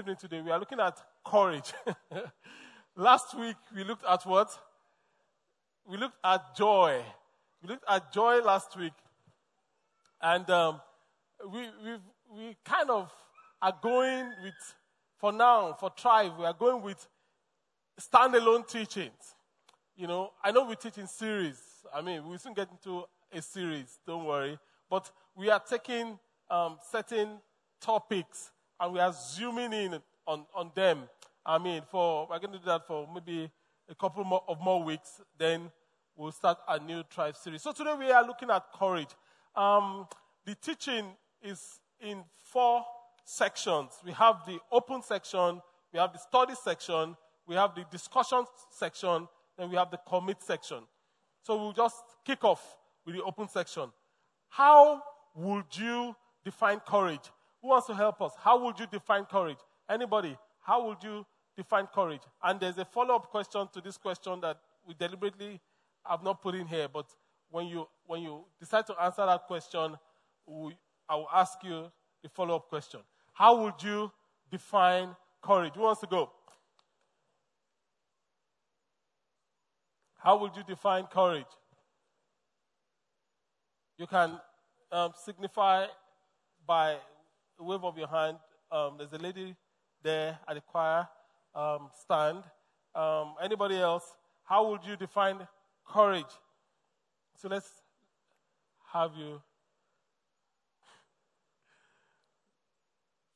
evening today, we are looking at courage. Last week, we looked at what? We looked at joy. We looked at joy last week. And um, we, we, we kind of are going with, for now, for Thrive, we are going with standalone teachings. You know, I know we teach in series. I mean, we soon get into a series, don't worry. But we are taking um, certain topics and we are zooming in on, on them. I mean, for we're going to do that for maybe a couple more, of more weeks. Then we'll start a new Thrive series. So today we are looking at courage. Um, the teaching is in four sections. We have the open section, we have the study section, we have the discussion section, and we have the commit section. So we'll just kick off with the open section. How would you define courage? Who wants to help us? How would you define courage? Anybody? How would you define courage? And there's a follow up question to this question that we deliberately have not put in here, but when you, when you decide to answer that question, we, I will ask you the follow up question. How would you define courage? Who wants to go? How would you define courage? You can um, signify by wave of your hand. Um, there's a lady there at the choir um, stand. Um, anybody else? How would you define courage? So let's have you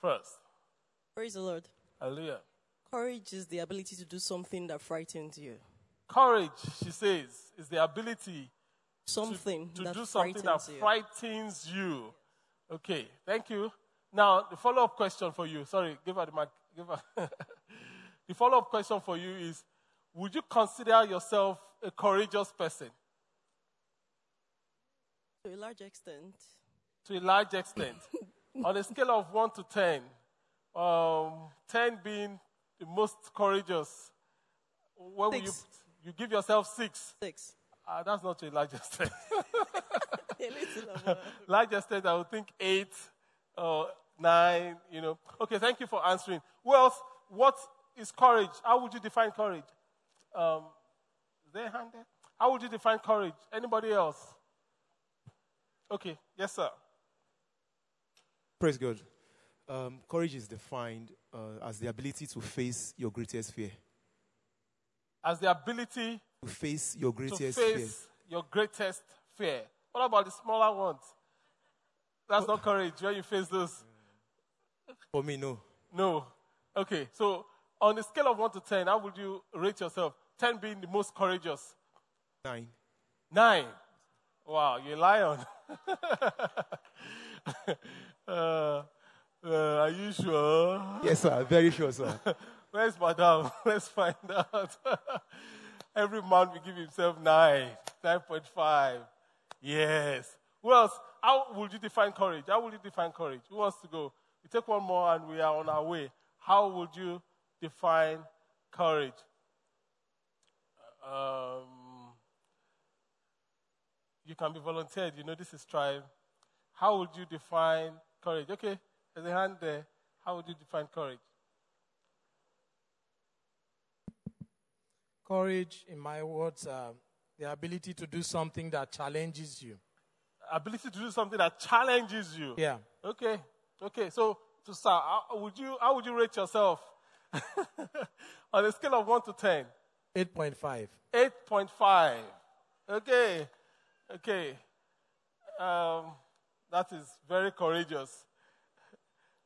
first. Praise the Lord. Hallelujah. Courage is the ability to do something that frightens you. Courage, she says, is the ability Something to, to do something that you. frightens you. Okay, thank you. Now, the follow up question for you. Sorry, give her the mic. Give her. the follow up question for you is Would you consider yourself a courageous person? to a large extent. To a large extent. On a scale of 1 to 10, um, 10 being the most courageous, what will you, you give yourself 6? Six. Uh, that's not to a large extent. a little of large extent, I would think 8 or 9, you know. Okay, thank you for answering. Who else? What is courage? How would you define courage? Um, is there hand there? How would you define courage? Anybody else? Okay, yes, sir. Praise God. Um, courage is defined uh, as the ability to face your greatest fear. As the ability To face your to greatest face fear. your greatest fear. What about the smaller ones? That's not courage when you face those. For me, no. No. Okay, so on a scale of 1 to 10, how would you rate yourself? 10 being the most courageous. Nine. 9. Wow, you're a lion. uh, uh, are you sure? Yes, sir. Very sure, sir. Where's Madame? Let's find out. Every man will give himself 9, 9.5. Yes. Who else? How would you define courage? How would you define courage? Who wants to go? We take one more and we are on our way. How would you define courage? Um, you can be volunteered. You know, this is tribe. How would you define courage? Okay, there's a hand there. How would you define courage? Courage, in my words, uh, the ability to do something that challenges you. Ability to do something that challenges you. Yeah. Okay. Okay. So, to start, how would you how would you rate yourself on a scale of one to ten? 8.5. Eight point five. Okay. Okay. Um, that is very courageous.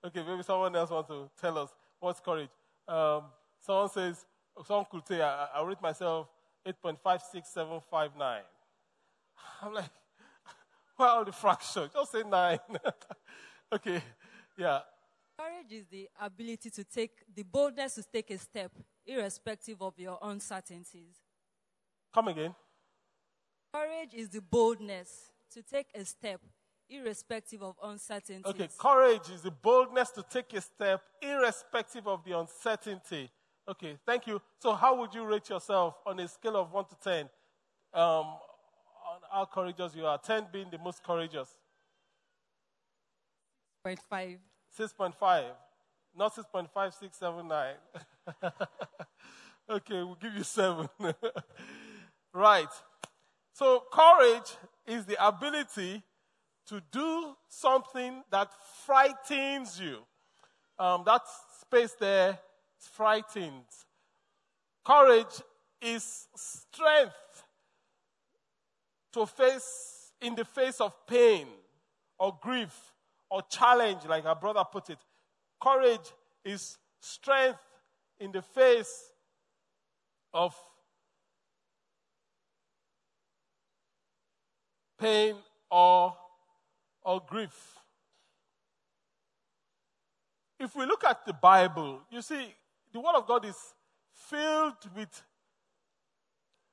Okay, maybe someone else wants to tell us what's courage. Um, someone says, someone could say, I, I rate myself 8.56759. I'm like, where are the fractions? Just say nine. okay, yeah. Courage is the ability to take the boldness to take a step, irrespective of your uncertainties. Come again. Courage is the boldness to take a step, irrespective of uncertainties. Okay, courage is the boldness to take a step irrespective of the uncertainty. Okay, thank you. So, how would you rate yourself on a scale of 1 to 10? Um, on how courageous you are? 10 being the most courageous. 0.5. 6.5. Not 6.5, 6, 7, 9. okay, we'll give you 7. right. So, courage is the ability to do something that frightens you. Um, that space there frightens. Courage is strength to face in the face of pain or grief or challenge, like our brother put it. Courage is strength in the face of pain or, or grief. If we look at the Bible, you see, the Word of God is filled with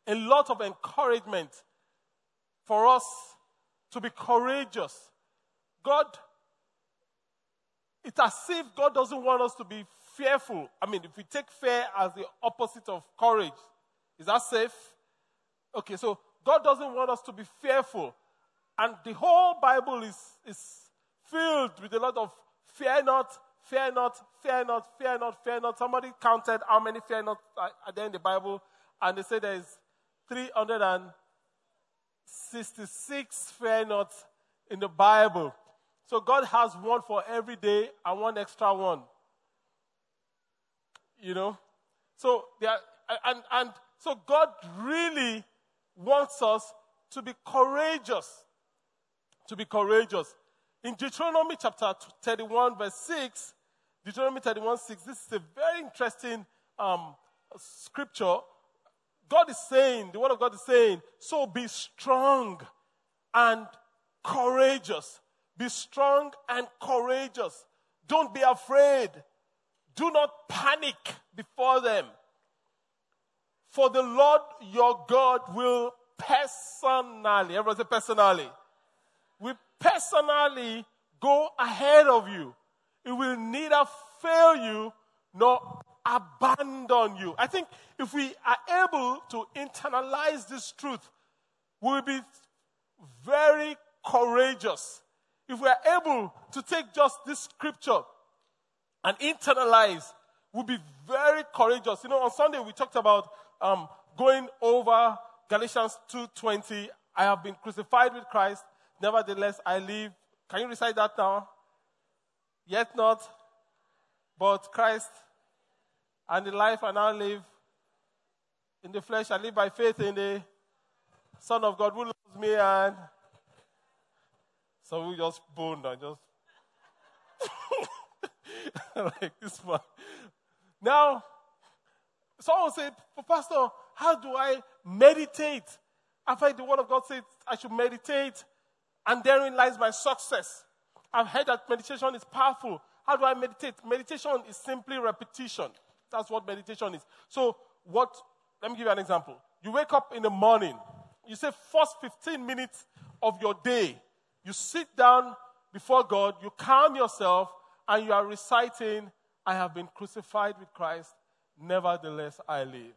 a lot of encouragement for us to be courageous. God, it's as if God doesn't want us to be fearful. I mean, if we take fear as the opposite of courage, is that safe? Okay, so God doesn't want us to be fearful. And the whole Bible is, is filled with a lot of fear not, fear not, fear not, fear not, fear not. Somebody counted how many fear not are there in the Bible, and they say there is 366 fear not in the Bible. So God has one for every day and one extra one. You know? So there and and so God really wants us to be courageous. To be courageous. In Deuteronomy chapter 31, verse 6, Deuteronomy 31, 6, this is a very interesting um, scripture. God is saying, the word of God is saying, so be strong and courageous. Be strong and courageous. Don't be afraid. Do not panic before them. For the Lord your God will personally, everyone say personally, will personally go ahead of you. It will neither fail you nor abandon you. I think if we are able to internalize this truth, we'll be very courageous. If we are able to take just this scripture and internalize, we'll be very courageous. You know, on Sunday we talked about um, going over Galatians 2.20. I have been crucified with Christ. Nevertheless, I live. Can you recite that now? Yet not, but Christ and the life I now live in the flesh, I live by faith in the Son of God who loves me and so we just boned and just like this one. Now, someone say, Pastor, how do I meditate? I find the word of God says I should meditate, and therein lies my success. I've heard that meditation is powerful. How do I meditate? Meditation is simply repetition. That's what meditation is. So, what, let me give you an example. You wake up in the morning, you say, first 15 minutes of your day, you sit down before God, you calm yourself, and you are reciting, I have been crucified with Christ, nevertheless I live.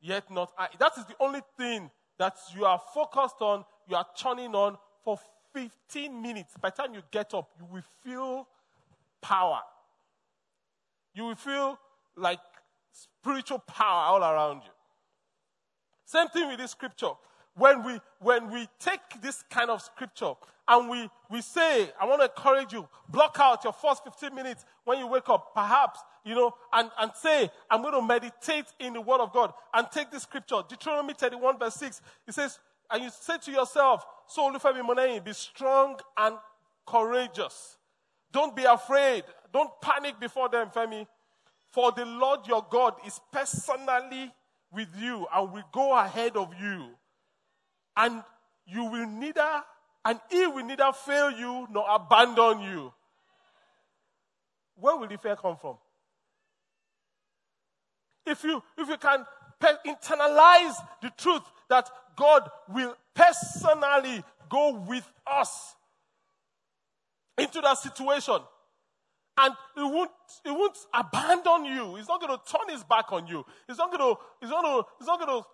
Yet not I. That is the only thing that you are focused on, you are turning on for 15 minutes. By the time you get up, you will feel power. You will feel like spiritual power all around you. Same thing with this scripture. When we, when we take this kind of scripture and we, we say, I want to encourage you, block out your first 15 minutes when you wake up, perhaps, you know, and, and say, I'm going to meditate in the word of God and take this scripture, Deuteronomy 31 verse 6. It says, and you say to yourself, so be strong and courageous. Don't be afraid. Don't panic before them, Femi. For the Lord your God is personally with you and will go ahead of you. And you will neither, and he will neither fail you nor abandon you. Where will the fear come from? If you, if you can internalize the truth that God will personally go with us into that situation And he won't, he won't abandon you. He's not going to turn his back on you. He's not going to, he's not going to, he's not going to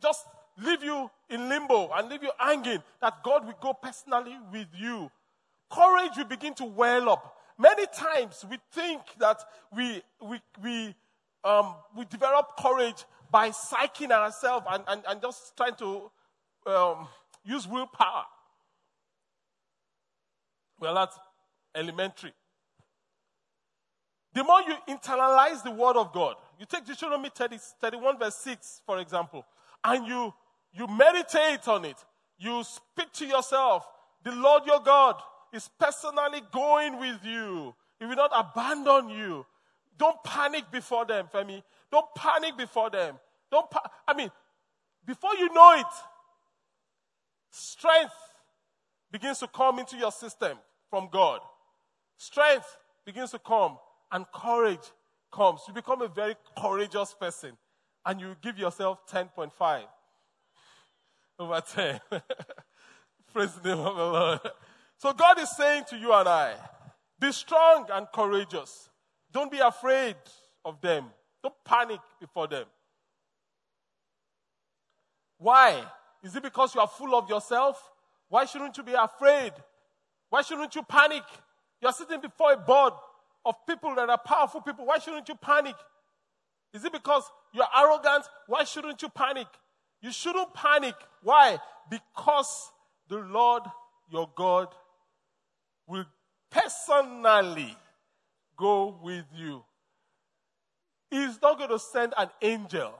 just leave you in limbo and leave you hanging. That God will go personally with you. Courage will begin to well up. Many times we think that we, we, we, um, we develop courage by psyching ourselves and, and, and just trying to um, use willpower. Well, that's elementary. The more you internalize the word of God, you take Deuteronomy 30, 31 verse 6, for example, and you, you meditate on it. You speak to yourself. The Lord your God is personally going with you. He will not abandon you. Don't panic before them, Femi. Don't panic before them. Don't, pa- I mean, before you know it, strength begins to come into your system from God. Strength begins to come and courage comes. You become a very courageous person and you give yourself 10.5 over 10. Praise the name of the Lord. So God is saying to you and I, be strong and courageous. Don't be afraid of them. Don't panic before them. Why? Is it because you are full of yourself? Why shouldn't you be afraid? Why shouldn't you panic? You're sitting before a board of people that are powerful people. Why shouldn't you panic? Is it because you're arrogant? Why shouldn't you panic? You shouldn't panic. Why? Because the Lord your God will personally go with you. He's not going to send an angel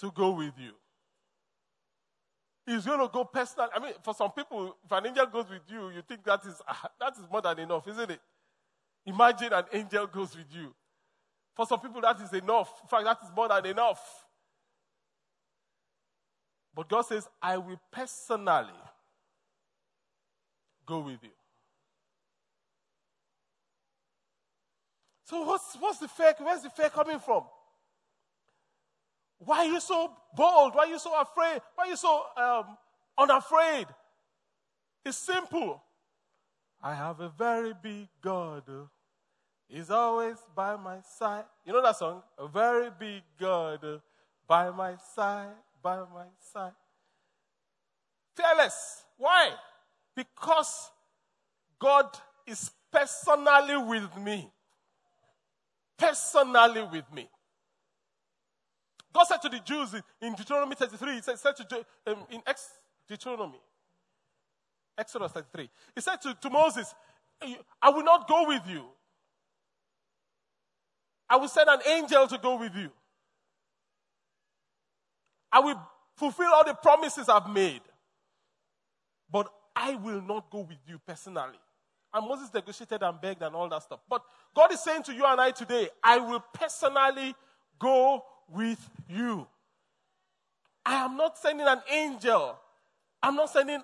to go with you. He's going to go personally. I mean, for some people, if an angel goes with you, you think that is, ah, that is more than enough, isn't it? Imagine an angel goes with you. For some people, that is enough. In fact, that is more than enough. But God says, I will personally go with you. So what's, what's the fear? Where's the fear coming from? Why are you so bold? Why are you so afraid? Why are you so um, unafraid? It's simple. I have a very big God. He's always by my side. You know that song? A very big God by my side, by my side. Fearless. Why? Because God is personally with me. Personally with me. God said to the Jews in, Deuteronomy 33, He said, said to, um, in Ex, Deuteronomy, Exodus 33, He said to, to Moses, I will not go with you. I will send an angel to go with you. I will fulfill all the promises I've made. But I will not go with you personally. And Moses negotiated and begged and all that stuff. But God is saying to you and I today, I will personally go with you. I am not sending an angel. I'm not sending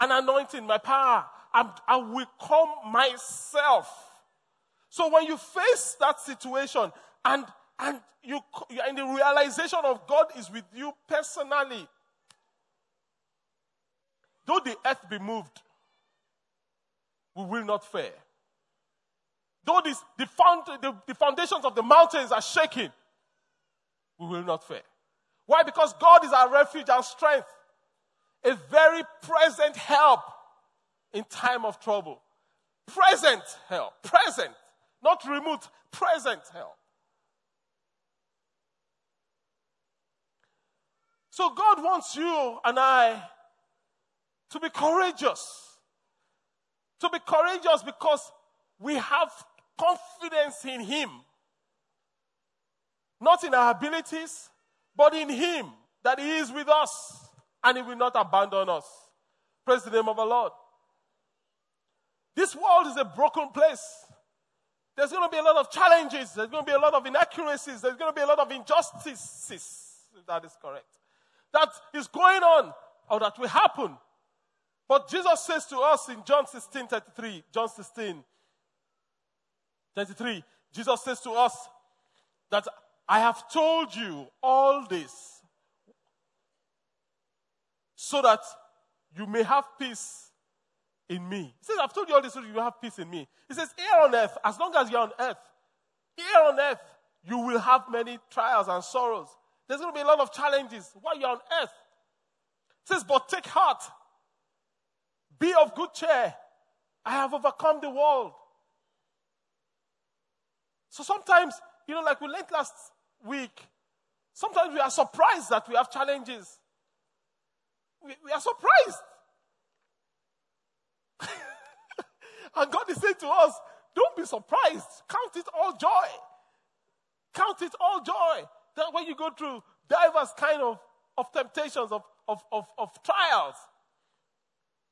an anointing, my power. I'm, I will come myself. So when you face that situation and, and you, you're in the realization of God is with you personally, though the earth be moved, we will not fear. Though this, the, found, the, the foundations of the mountains are shaking, we will not fear. Why? Because God is our refuge and strength, a very present help in time of trouble. Present help. Present. Not remote. Present help. So God wants you and I to be courageous. To be courageous because we have confidence in Him. Not in our abilities, but in Him that He is with us and He will not abandon us. Praise the name of the Lord. This world is a broken place. There's going to be a lot of challenges. There's going to be a lot of inaccuracies. There's going to be a lot of injustices, if that is correct. That is going on or that will happen. But Jesus says to us in John 16 33, John 16 33, Jesus says to us that I have told you all this so that you may have peace in me. He says, I've told you all this so you have peace in me. He says, here on earth, as long as you're on earth, here on earth, you will have many trials and sorrows. There's going to be a lot of challenges while you're on earth. He says, but take heart. Be of good cheer. I have overcome the world. So sometimes, you know, like we learned last week, sometimes we are surprised that we have challenges. We, we are surprised. and God is saying to us, don't be surprised. Count it all joy. Count it all joy. That when you go through diverse kind of, of temptations, of, of, of, of trials,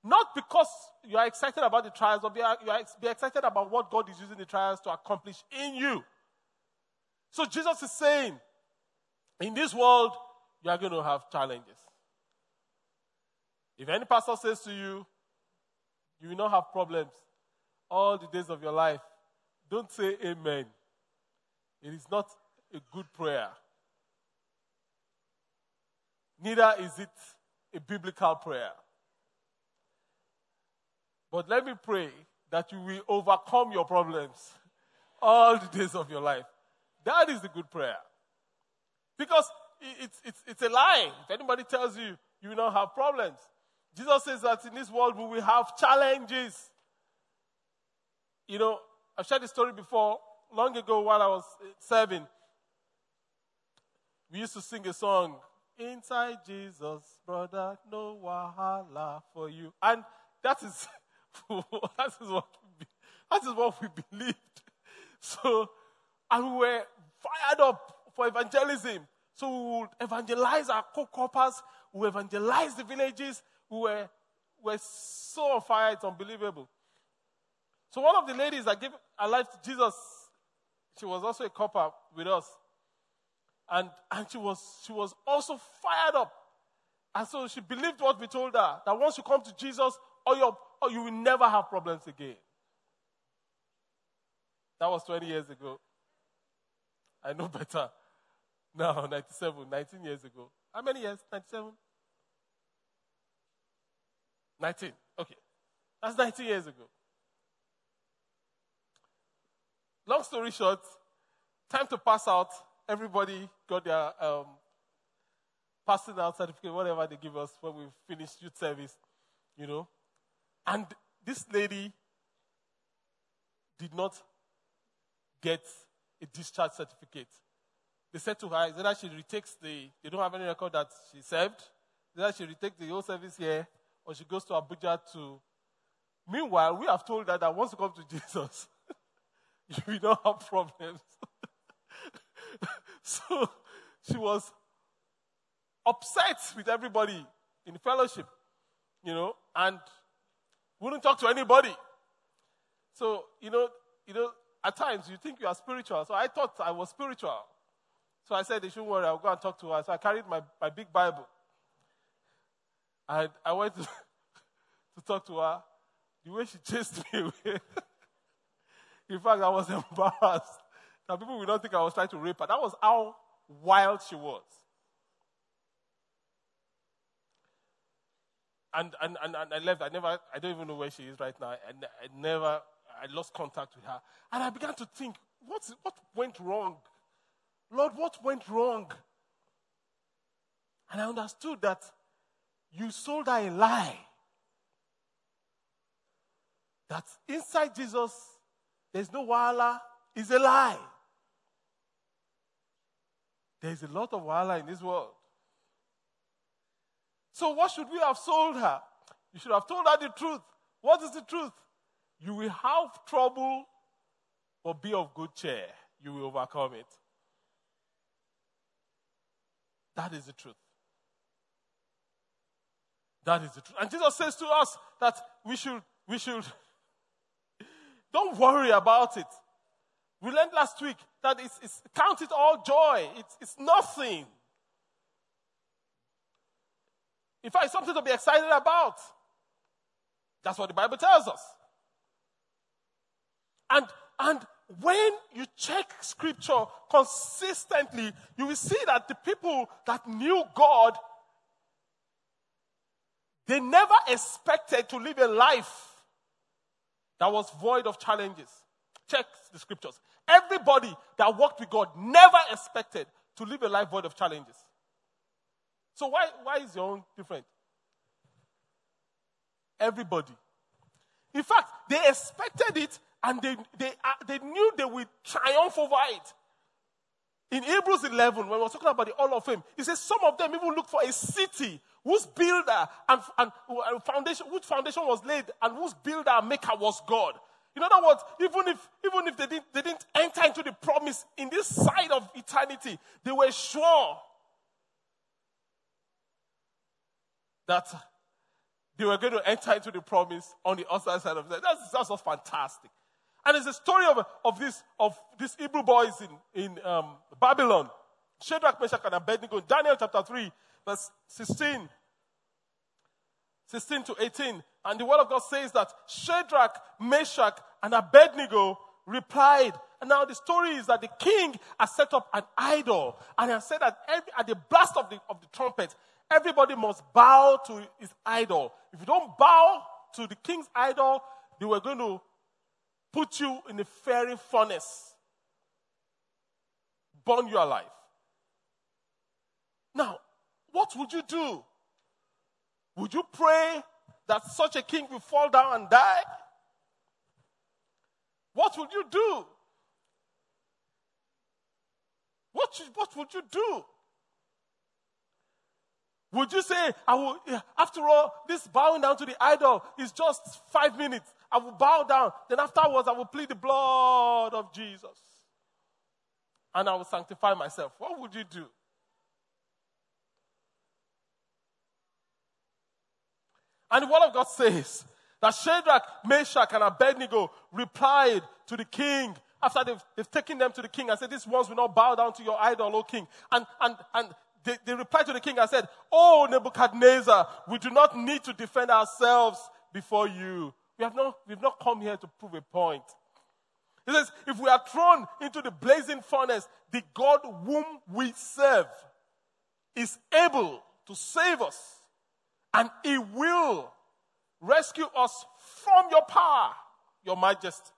not because you are excited about the trials, but be, you are, be excited about what God is using the trials to accomplish in you. So Jesus is saying, in this world, you are going to have challenges. If any pastor says to you, you will not have problems all the days of your life, don't say amen. It is not a good prayer. Neither is it a biblical prayer. But let me pray that you will overcome your problems all the days of your life. That is the good prayer. Because it's, it's, it's a lie. If anybody tells you you will not have problems, Jesus says that in this world we will have challenges. You know, I've shared this story before, long ago while I was uh, serving. We used to sing a song, Inside Jesus, brother, no wahala for you. And that is that is what we, that is what we believed. So, and we were fired up for evangelism. So we would evangelize our co-corpers, we evangelize the villages. We were, we were so on fire, it's unbelievable. So one of the ladies that gave her life to Jesus, she was also a corper with us. And, and she, was, she was also fired up. And so she believed what we told her that once you come to Jesus, all your or you will never have problems again. That was 20 years ago. I know better. Now, 97, 19 years ago. How many years? 97? 19. Okay. That's 19 years ago. Long story short, time to pass out. Everybody got their um, passing out certificate, whatever they give us when we finish youth service, you know. And this lady did not get a discharge certificate. They said to her, either she retakes the, they don't have any record that she served, either she retakes the whole service here, or she goes to Abuja to. Meanwhile, we have told her that once you come to Jesus, you don't have problems. so she was upset with everybody in fellowship, you know, and wouldn't talk to anybody. So, you know, you know, at times you think you are spiritual. So I thought I was spiritual. So I said, they shouldn't worry, I'll go and talk to her. So I carried my, my big Bible. And I went to, to talk to her. The way she chased me away. In fact, I was embarrassed. Now people will not think I was trying to rape her. That was how wild she was. and, and, and, and I left. I never, I don't even know where she is right now. And I never, I lost contact with her. And I began to think, what, what went wrong? Lord, what went wrong? And I understood that you sold her a lie. That inside Jesus, there's no wahala, is a lie. There's a lot of wahala in this world. So, what should we have sold her? You should have told her the truth. What is the truth? You will have trouble, but be of good cheer. You will overcome it. That is the truth. That is the truth. And Jesus says to us that we should, we should, don't worry about it. We learned last week that it's, it's count it all joy. It's, it's nothing. In fact, it's something to be excited about. That's what the Bible tells us. And, and when you check scripture consistently, you will see that the people that knew God, they never expected to live a life that was void of challenges. Check the scriptures. Everybody that walked with God never expected to live a life void of challenges. So why, why is your own different? Everybody. In fact, they expected it and they, they, uh, they knew they would triumph over it. In Hebrews 11, when we were talking about the Hall of Fame, he says some of them even looked for a city whose builder and, and, and foundation, whose foundation was laid and whose builder and maker was God. In other words, even if, even if they, didn't, they didn't enter into the promise in this side of eternity, they were sure that they were going to enter into the promise on the other side of that. That's, that's just fantastic. And it's a story of, of, this, of these Hebrew boys in, in um, Babylon. Shadrach, Meshach, and Abednego. Daniel chapter 3, verse 16. 16 to 18. And the word of God says that Shadrach, Meshach, and Abednego replied. And now the story is that the king has set up an idol. And he has said that every, at the blast of the, of the trumpet, everybody must bow to his idol. If you don't bow to the king's idol, they were going to put you in a fiery furnace, burn you alive. Now, what would you do? Would you pray that such a king will fall down and die? What would you do? What, what would you do? Would you say, I will, after all, this bowing down to the idol is just five minutes. I will bow down. Then afterwards, I will plead the blood of Jesus. And I will sanctify myself. What would you do? And the word of God says that Shadrach, Meshach, and Abednego replied to the king after they've, they've taken them to the king and said, These ones will not bow down to your idol, O king. And, and, and they, they replied to the king and said, Oh, Nebuchadnezzar, we do not need to defend ourselves before you. We have not, we've not come here to prove a point. He says, if we are thrown into the blazing furnace, the God whom we serve is able to save us, and he will rescue us from your power, your majesty.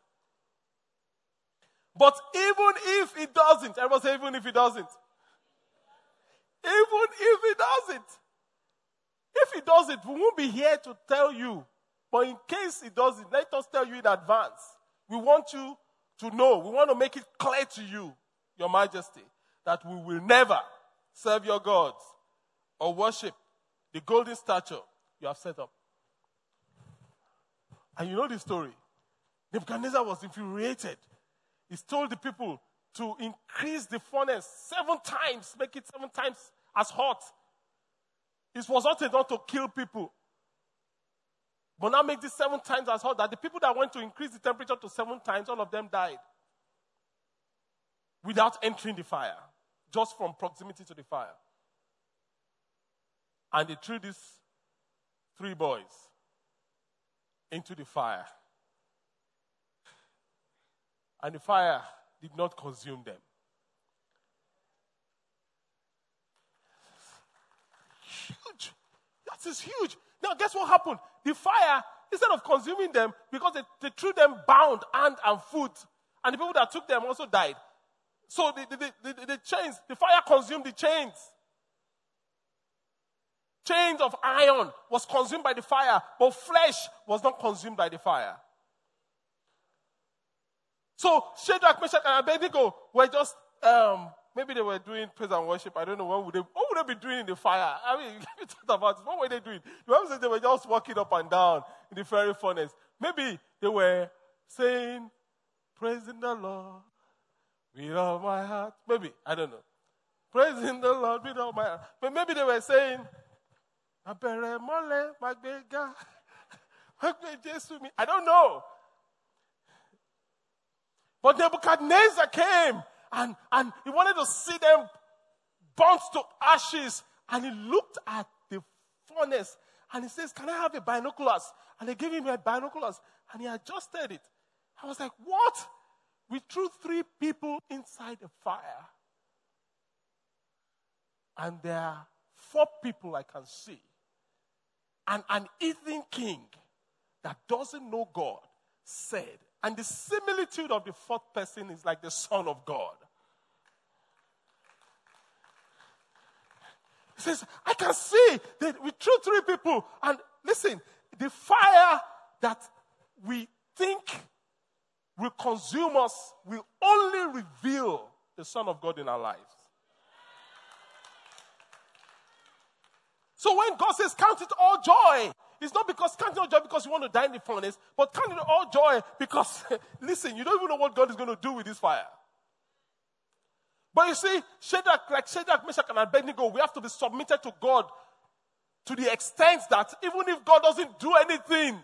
But even if he doesn't, everyone say, even if he doesn't, even if he doesn't. If he doesn't, we won't be here to tell you. But in case it, let us tell you in advance. We want you to know. We want to make it clear to you, Your Majesty, that we will never serve your gods or worship the golden statue you have set up. And you know the story. Nebuchadnezzar was infuriated. He told the people to increase the furnace seven times, make it seven times as hot. It was not enough to kill people. But now make this seven times as hot that the people that went to increase the temperature to seven times, all of them died. Without entering the fire. Just from proximity to the fire. And they threw these three boys into the fire. And the fire did not consume them. Huge. That is huge. Now, guess what happened? The fire, instead of consuming them, because they, they threw them bound hand and foot, and the people that took them also died. So the, the, the, the, chains, the fire consumed the chains. Chains of iron was consumed by the fire, but flesh was not consumed by the fire. So Shadrach, Meshach, and Abednego were just, um, maybe they were doing praise and worship. I don't know. What would they, what would they be doing in the fire? I mean, you about it. What were they doing? The Bible says they were just walking up and down in the fiery furnace. Maybe they were saying, praising the Lord with all my heart. Maybe, I don't know. Praising the Lord with all my heart. But maybe they were saying, Magbega. I don't know. But Nebuchadnezzar came and, and he wanted to see them burnt to ashes. And he looked at the furnace and he says, Can I have a binoculars? And they gave him a binoculars and he adjusted it. I was like, What? We threw three people inside the fire. And there are four people I can see. And an eating king that doesn't know God, said. And the similitude of the fourth person is like the Son of God. He says, I can see that we threw three people. And listen, the fire that we think will consume us will only reveal the Son of God in our lives. So when God says, Count it all joy, it's not because count it all joy because you want to die in the furnace, but count it all joy because, listen, you don't even know what God is going to do with this fire. But you see, Shadrach, like Shadrach, Meshach, and Abednego, we have to be submitted to God to the extent that even if God doesn't do anything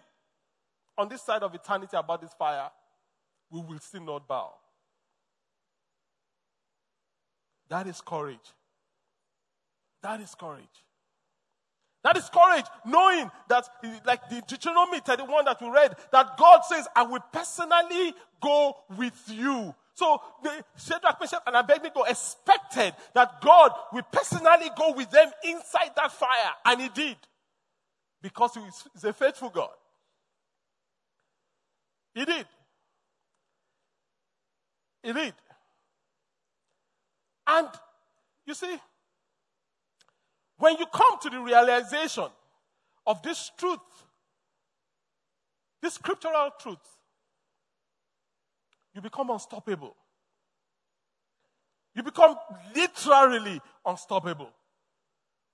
on this side of eternity about this fire, we will still not bow. That is courage. That is courage. That is courage, knowing that, like the Deuteronomy 31 that we read, that God says, I will personally go with you. So the Shadrach, Meshach, and Abednego expected that God will personally go with them inside that fire, and He did, because He is a faithful God. He did. He did. And you see, when you come to the realization of this truth, this scriptural truth, you become unstoppable. You become literally unstoppable.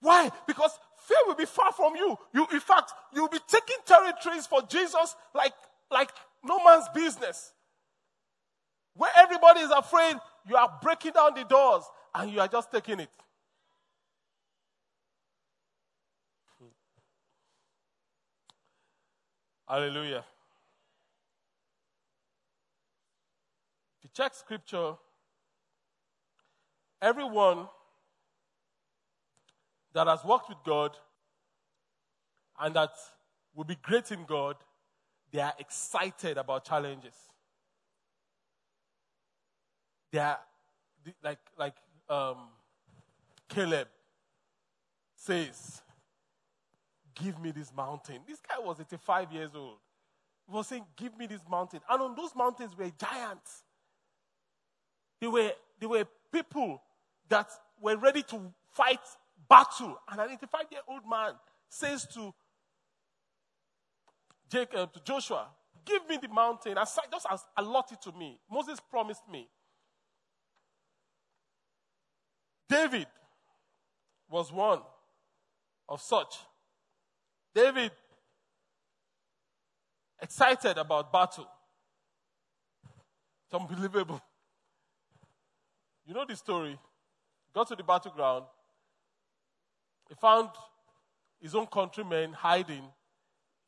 Why? Because fear will be far from you. You, in fact, you'll be taking territories for Jesus like, like no man's business. Where everybody is afraid, you are breaking down the doors and you are just taking it. Hallelujah. If you check scripture, everyone that has worked with God and that will be great in God, they are excited about challenges. They are like like um, Caleb says, Give me this mountain. This guy was 85 years old. He was saying, Give me this mountain. And on those mountains were giants. They were, they were people that were ready to fight battle. And an 85 year old man says to Jacob, uh, to Joshua, Give me the mountain. Just as allot it to me. Moses promised me. David was one of such. David, excited about battle. It's unbelievable. You know the story. Got to the battleground. He found his own countrymen hiding.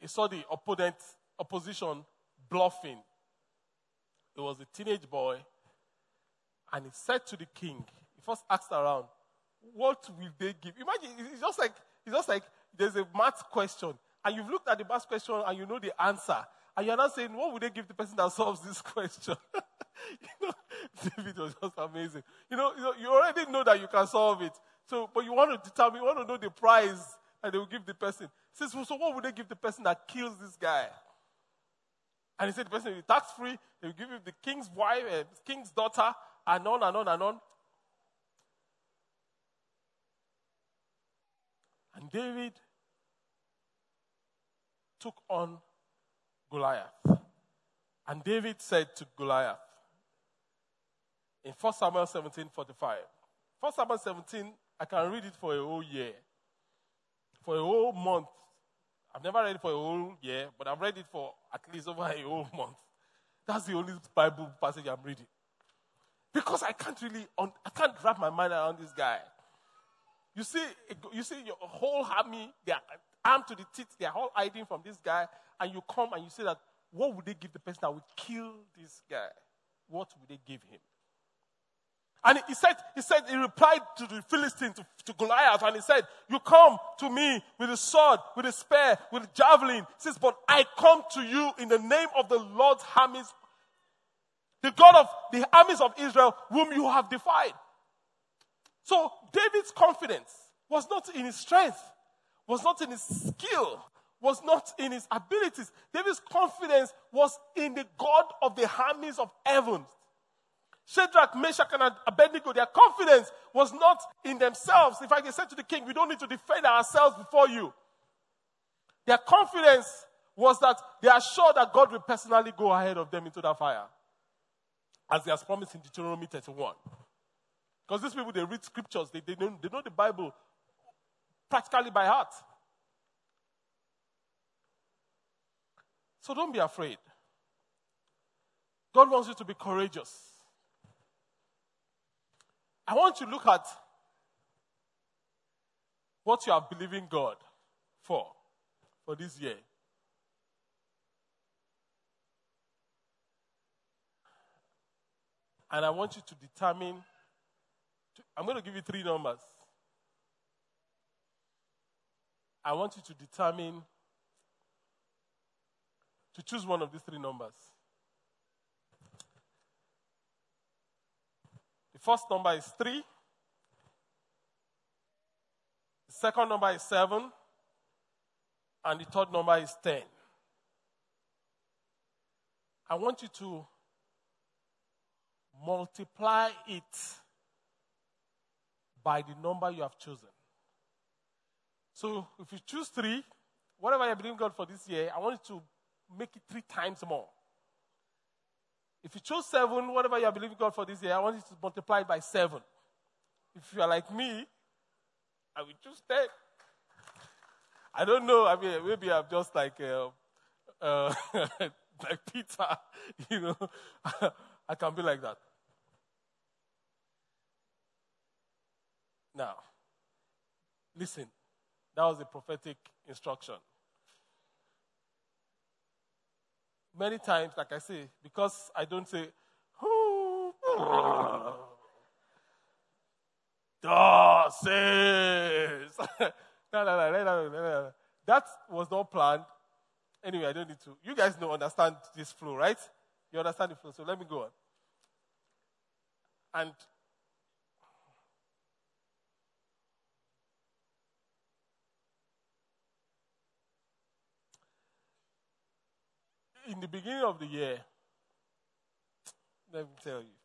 He saw the opponent, opposition bluffing. It was a teenage boy. And he said to the king, he first asked around, what will they give? Imagine, it's just like, it's just like there's a math question, and you've looked at the math question and you know the answer, and you're not saying, what would they give the person that solves this question? you know, David was just amazing. You know, you know, you already know that you can solve it. So, but you want to determine, you want to know the prize that they will give the person. Says, so what would they give the person that kills this guy? And he said the person will be tax free. They will give him the king's wife, uh, king's daughter, and on and on and on. David took on Goliath. And David said to Goliath in 1 Samuel 17 45, 1 Samuel 17, I can read it for a whole year, for a whole month. I've never read it for a whole year, but I've read it for at least over a whole month. That's the only Bible passage I'm reading. Because I can't really, I can't wrap my mind around this guy. You see, you see your whole army, they are armed to the teeth, they are all hiding from this guy, and you come and you say that, what would they give the person that would kill this guy? What would they give him? And he said, he said, he replied to the Philistine, to, to Goliath, and he said, You come to me with a sword, with a spear, with a javelin. He says, But I come to you in the name of the Lord's armies, the God of the armies of Israel, whom you have defied. So David's confidence was not in his strength, was not in his skill, was not in his abilities. David's confidence was in the God of the armies of heaven. Shadrach, Meshach, and Abednego, their confidence was not in themselves. In fact, they said to the king, We don't need to defend ourselves before you. Their confidence was that they are sure that God will personally go ahead of them into that fire, as he has promised in Deuteronomy 31. Because these people, they read scriptures, they, they, know, they know the Bible practically by heart. So don't be afraid. God wants you to be courageous. I want you to look at what you are believing God for for this year. And I want you to determine, I'm going to give you three numbers. I want you to determine to choose one of these three numbers. The first number is 3. The second number is 7. And the third number is 10. I want you to multiply it by the number you have chosen. So if you choose 3, whatever you believe God for this year, I want you to make it three times more. If you chose seven, whatever you are believing God for this year, I want you to multiply it by seven. If you are like me, I will choose ten. I don't know. I mean, maybe I'm just like uh, uh, like Peter. You know, I can be like that. Now, listen. That was a prophetic instruction. many times, like I say, because I don't say, thus says. no, no, no, no, no. That was not planned. Anyway, I don't need to. You guys know, understand this flow, right? You understand the flow. So let me go on. And in the beginning of the year, let me tell you.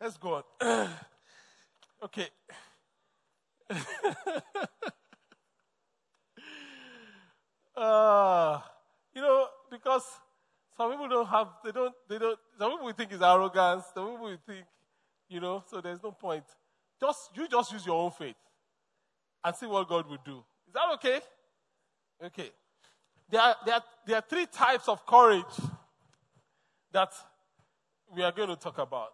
Let's go on. okay. uh, you know, because some people don't have, they don't, they don't, some people think it's arrogance, some people think, you know, so there's no point. Just, you just use your own faith and see what God will do. Is that okay? Okay there are, there, are, there are three types of courage that we are going to talk about,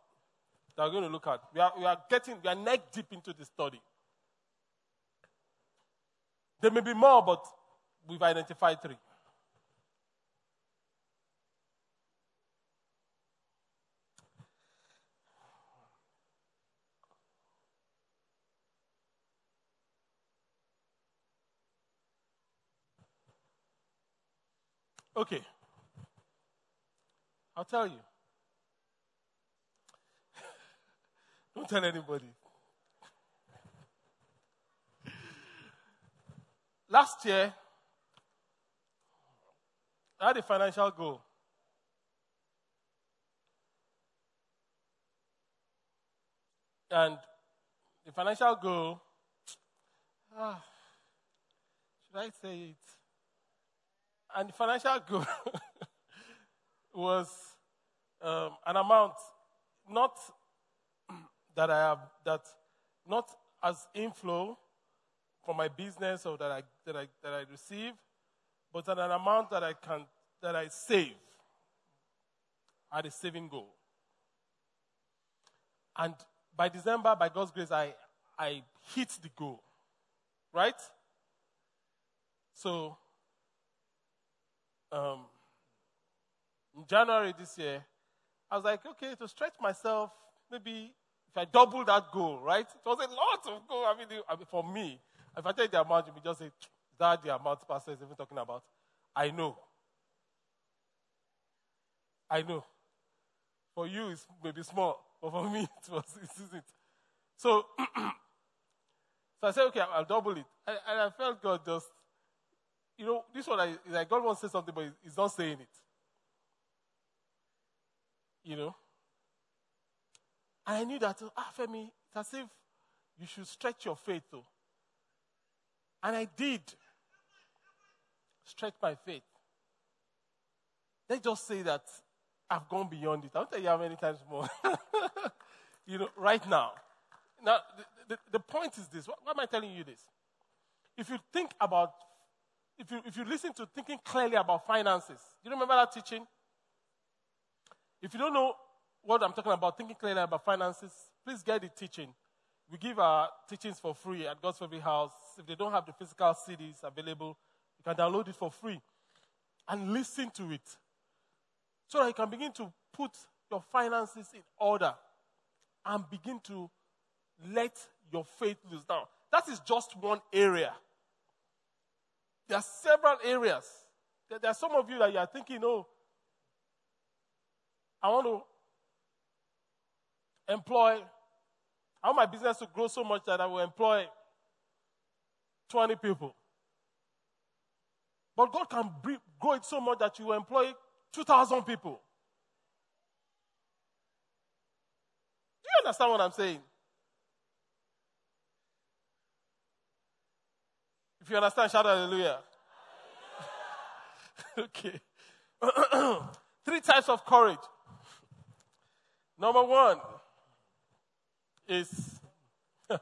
that we're going to look at. We are, we are getting, we are neck deep into the study. There may be more, but we've identified three. Okay. I'll tell you. Don't tell anybody. Last year, I had a financial goal. And the financial goal, ah, should I say it? And the financial goal was um, an amount not that I have that not as inflow from my business or that I that I that I receive, but an amount that I can that I save at a saving goal. And by December, by God's grace, I I hit the goal. Right? So um, in January this year, I was like, okay, to stretch myself, maybe if I double that goal, right? It was a lot of goal. I mean, I mean for me, if I tell you the amount, you just say, that the amount Pastor is even talking about? I know. I know. For you, it's maybe small, but for me, it was, it isn't. So, so I said, okay, I'll double it. And I felt God just you know, this one, I, like God wants to say something, but he's not saying it. You know? And I knew that, ah, Femi, it's as if you should stretch your faith, though. And I did stretch my faith. Let's just say that I've gone beyond it. I'll tell you how many times more. you know, right now. Now, the, the, the point is this. Why am I telling you this? If you think about, if you, if you listen to thinking clearly about finances, do you remember that teaching? If you don't know what I'm talking about, thinking clearly about finances, please get the teaching. We give our teachings for free at God's Favorite House. If they don't have the physical CDs available, you can download it for free and listen to it so that you can begin to put your finances in order and begin to let your faith loose. Now, that is just one area. There are several areas. There, there are some of you that you are thinking, oh, I want to employ, I want my business to grow so much that I will employ 20 people. But God can grow it so much that you will employ 2,000 people. Do you understand what I'm saying? If you understand, shout hallelujah. okay. Three types of courage. Number one is, uh,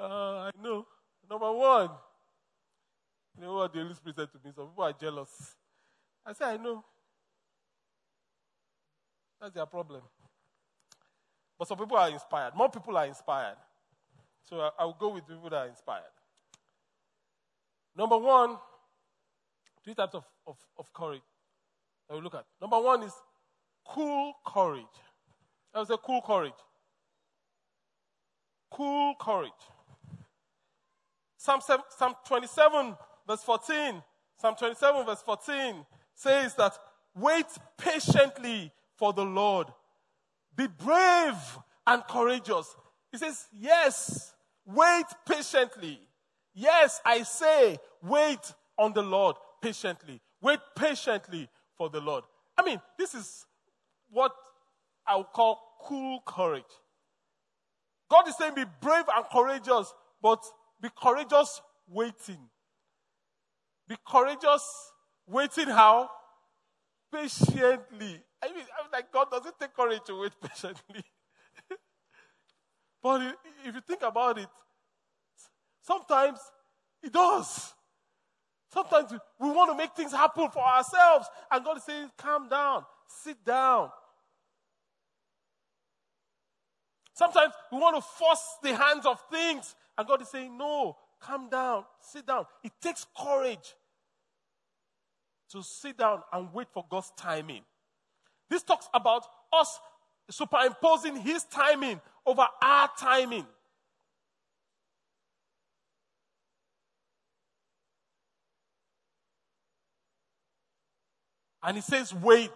I know. Number one, you know what the Holy Spirit said to me? Some people are jealous. I said, I know. That's their problem. But some people are inspired. More people are inspired. So I, I will go with people that are inspired. Number one, three types of, of, of courage that we look at. Number one is cool courage. That was a cool courage. Cool courage. Psalm, 7, Psalm 27, verse 14. Psalm 27, verse 14 says that wait patiently for the Lord. Be brave and courageous. He says, yes, wait patiently. Yes, I say, wait on the Lord patiently. Wait patiently for the Lord. I mean, this is what I would call cool courage. God is saying, be brave and courageous, but be courageous waiting. Be courageous waiting how? Patiently. I mean, I'm like, God doesn't take courage to wait patiently. but if you think about it, sometimes it does. Sometimes we want to make things happen for ourselves, and God is saying, calm down, sit down. Sometimes we want to force the hands of things, and God is saying, no, calm down, sit down. It takes courage to sit down and wait for God's timing. This talks about us superimposing His timing over our timing. And he says, wait.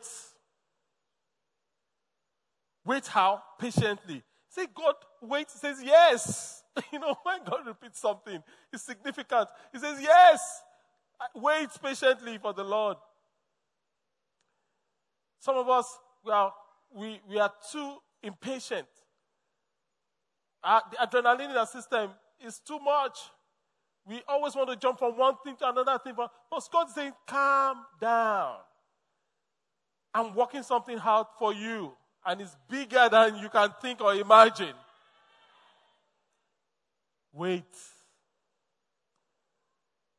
Wait how? Patiently. Say, God, wait. He says, yes. You know, when God repeats something, it's significant. He says, yes. Wait patiently for the Lord. Some of us, we are, we, we are too impatient. The adrenaline in our system is too much. We always want to jump from one thing to another thing. But, but God is saying, calm down. I'm working something out for you, and it's bigger than you can think or imagine. Wait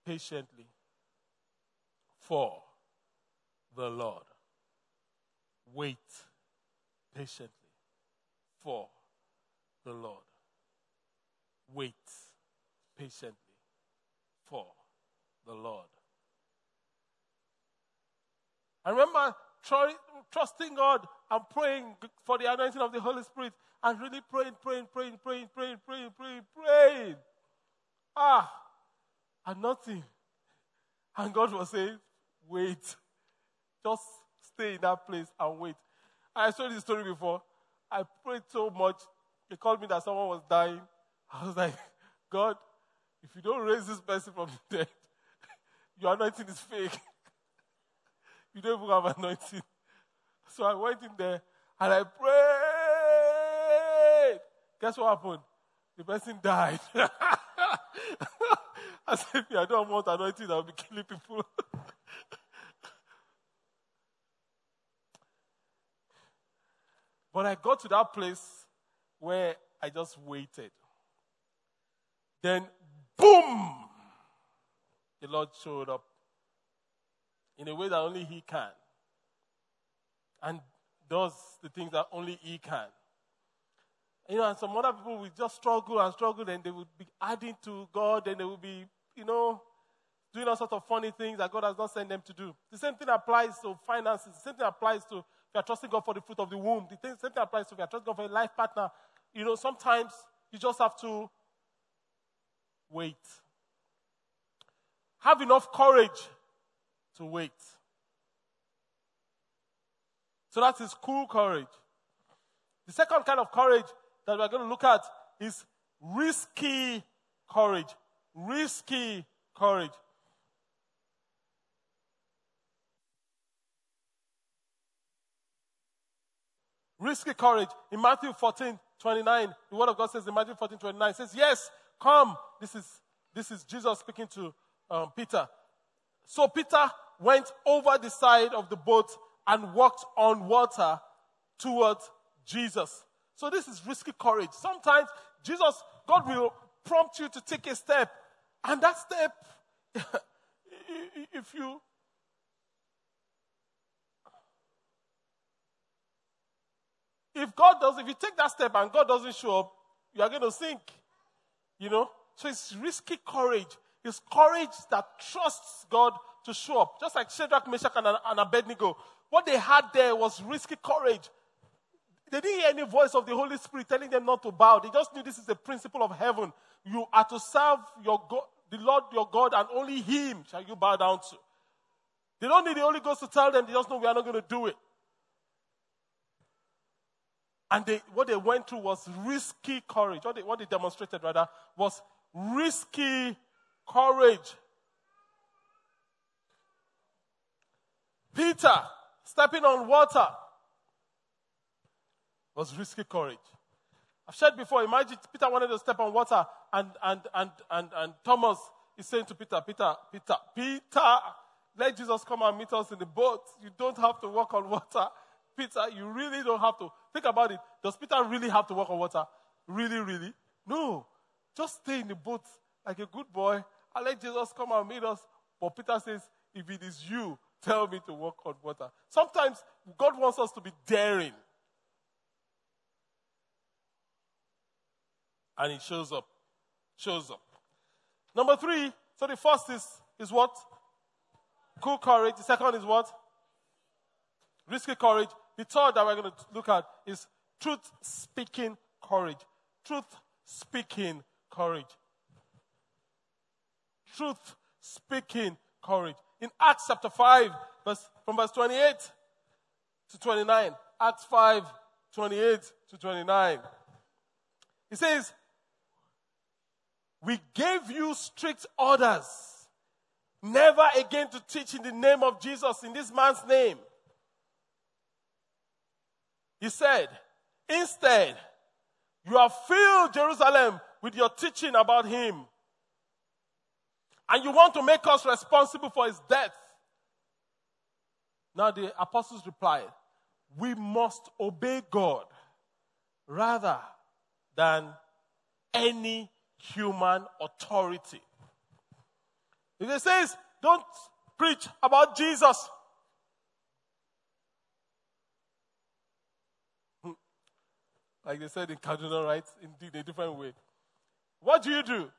patiently for the Lord. Wait patiently for the Lord. Wait patiently for the Lord. I remember trusting God and praying for the anointing of the Holy Spirit and really praying, praying, praying, praying, praying, praying, praying, praying. Ah, and nothing. And God was saying, wait. Just stay in that place and wait. I told this story before. I prayed so much. They called me that someone was dying. I was like, God, if you don't raise this person from the dead, your anointing is fake. you don't even have anointing. So I went in there and I prayed. Guess what happened? The person died. I said, I don't want anointing, I'll be killing people. but I got to that place where I just waited. Then, boom! The Lord showed up in a way that only He can. And does the things that only He can. You know, and some other people will just struggle and struggle, and they will be adding to God, and they will be, you know, doing all sorts of funny things that God has not sent them to do. The same thing applies to finances. The same thing applies to if you are trusting God for the fruit of the womb. The same thing applies to if you are trusting God for a life partner. You know, sometimes you just have to wait. Have enough courage to wait. So that is cool courage. The second kind of courage that we're going to look at is risky courage. Risky courage. Risky courage. In Matthew 14, 29, the word of God says in Matthew 14, 29, says, Yes, come. This is, this is Jesus speaking to um, Peter. So Peter went over the side of the boat and walked on water towards Jesus. So this is risky courage. Sometimes Jesus, God will prompt you to take a step, and that step, if you if God does, if you take that step and God doesn't show up, you are going to sink. You know? So it's risky courage. It's courage that trusts God to show up. Just like Shadrach, Meshach, and, Abednego. What they had there was risky courage. They didn't hear any voice of the Holy Spirit telling them not to bow. They just knew this is the principle of heaven. You are to serve your God, the Lord your God, and only Him shall you bow down to. They don't need the Holy Ghost to tell them. They just know we are not going to do it. And they, what they went through was risky courage. What they, what they demonstrated, rather, was risky courage. Peter stepping on water was risky courage. I've said before, imagine Peter wanted to step on water, and, and, and, and, and Thomas is saying to Peter, Peter, Peter, Peter, let Jesus come and meet us in the boat. You don't have to walk on water. Peter, you really don't have to. Think about it. Does Peter really have to walk on water? Really, really? No. Just stay in the boat like a good boy and let Jesus come and meet us. But Peter says, if it is you, tell me to walk on water. Sometimes God wants us to be daring. And he shows up. Shows up. Number three, so the first is, is what? Cool courage. The second is what? Risky courage. The third that we're going to look at is truth speaking courage. Truth speaking courage. Truth speaking courage. In Acts chapter 5, verse, from verse 28 to 29, Acts 5, 28 to 29, he says, We gave you strict orders never again to teach in the name of Jesus, in this man's name. He said, Instead, you have filled Jerusalem with your teaching about him. And you want to make us responsible for his death. Now the apostles replied, We must obey God rather than any human authority. If it says, don't preach about Jesus, hmm. like they said in Kaduna, right? In a different way. What do you do?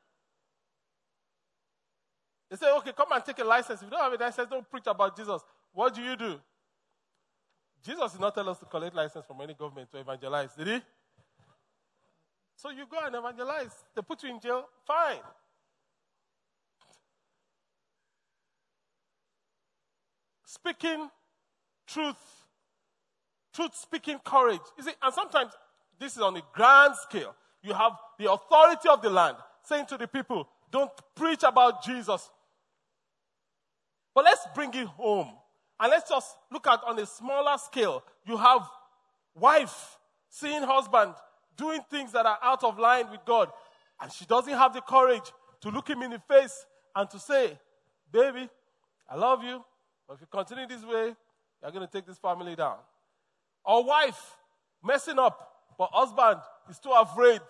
They say, okay, come and take a license. If you don't have a license, don't preach about Jesus. What do you do? Jesus did not tell us to collect license from any government to evangelize, did he? So you go and evangelize. They put you in jail, fine. Speaking truth, truth speaking courage. You see, and sometimes this is on a grand scale. You have the authority of the land saying to the people, don't preach about Jesus. But let's bring it home. And let's just look at on a smaller scale. You have wife seeing husband doing things that are out of line with God. And she doesn't have the courage to look him in the face and to say, Baby, I love you, but if you continue this way, you're going to take this family down. Or wife messing up, but husband is too afraid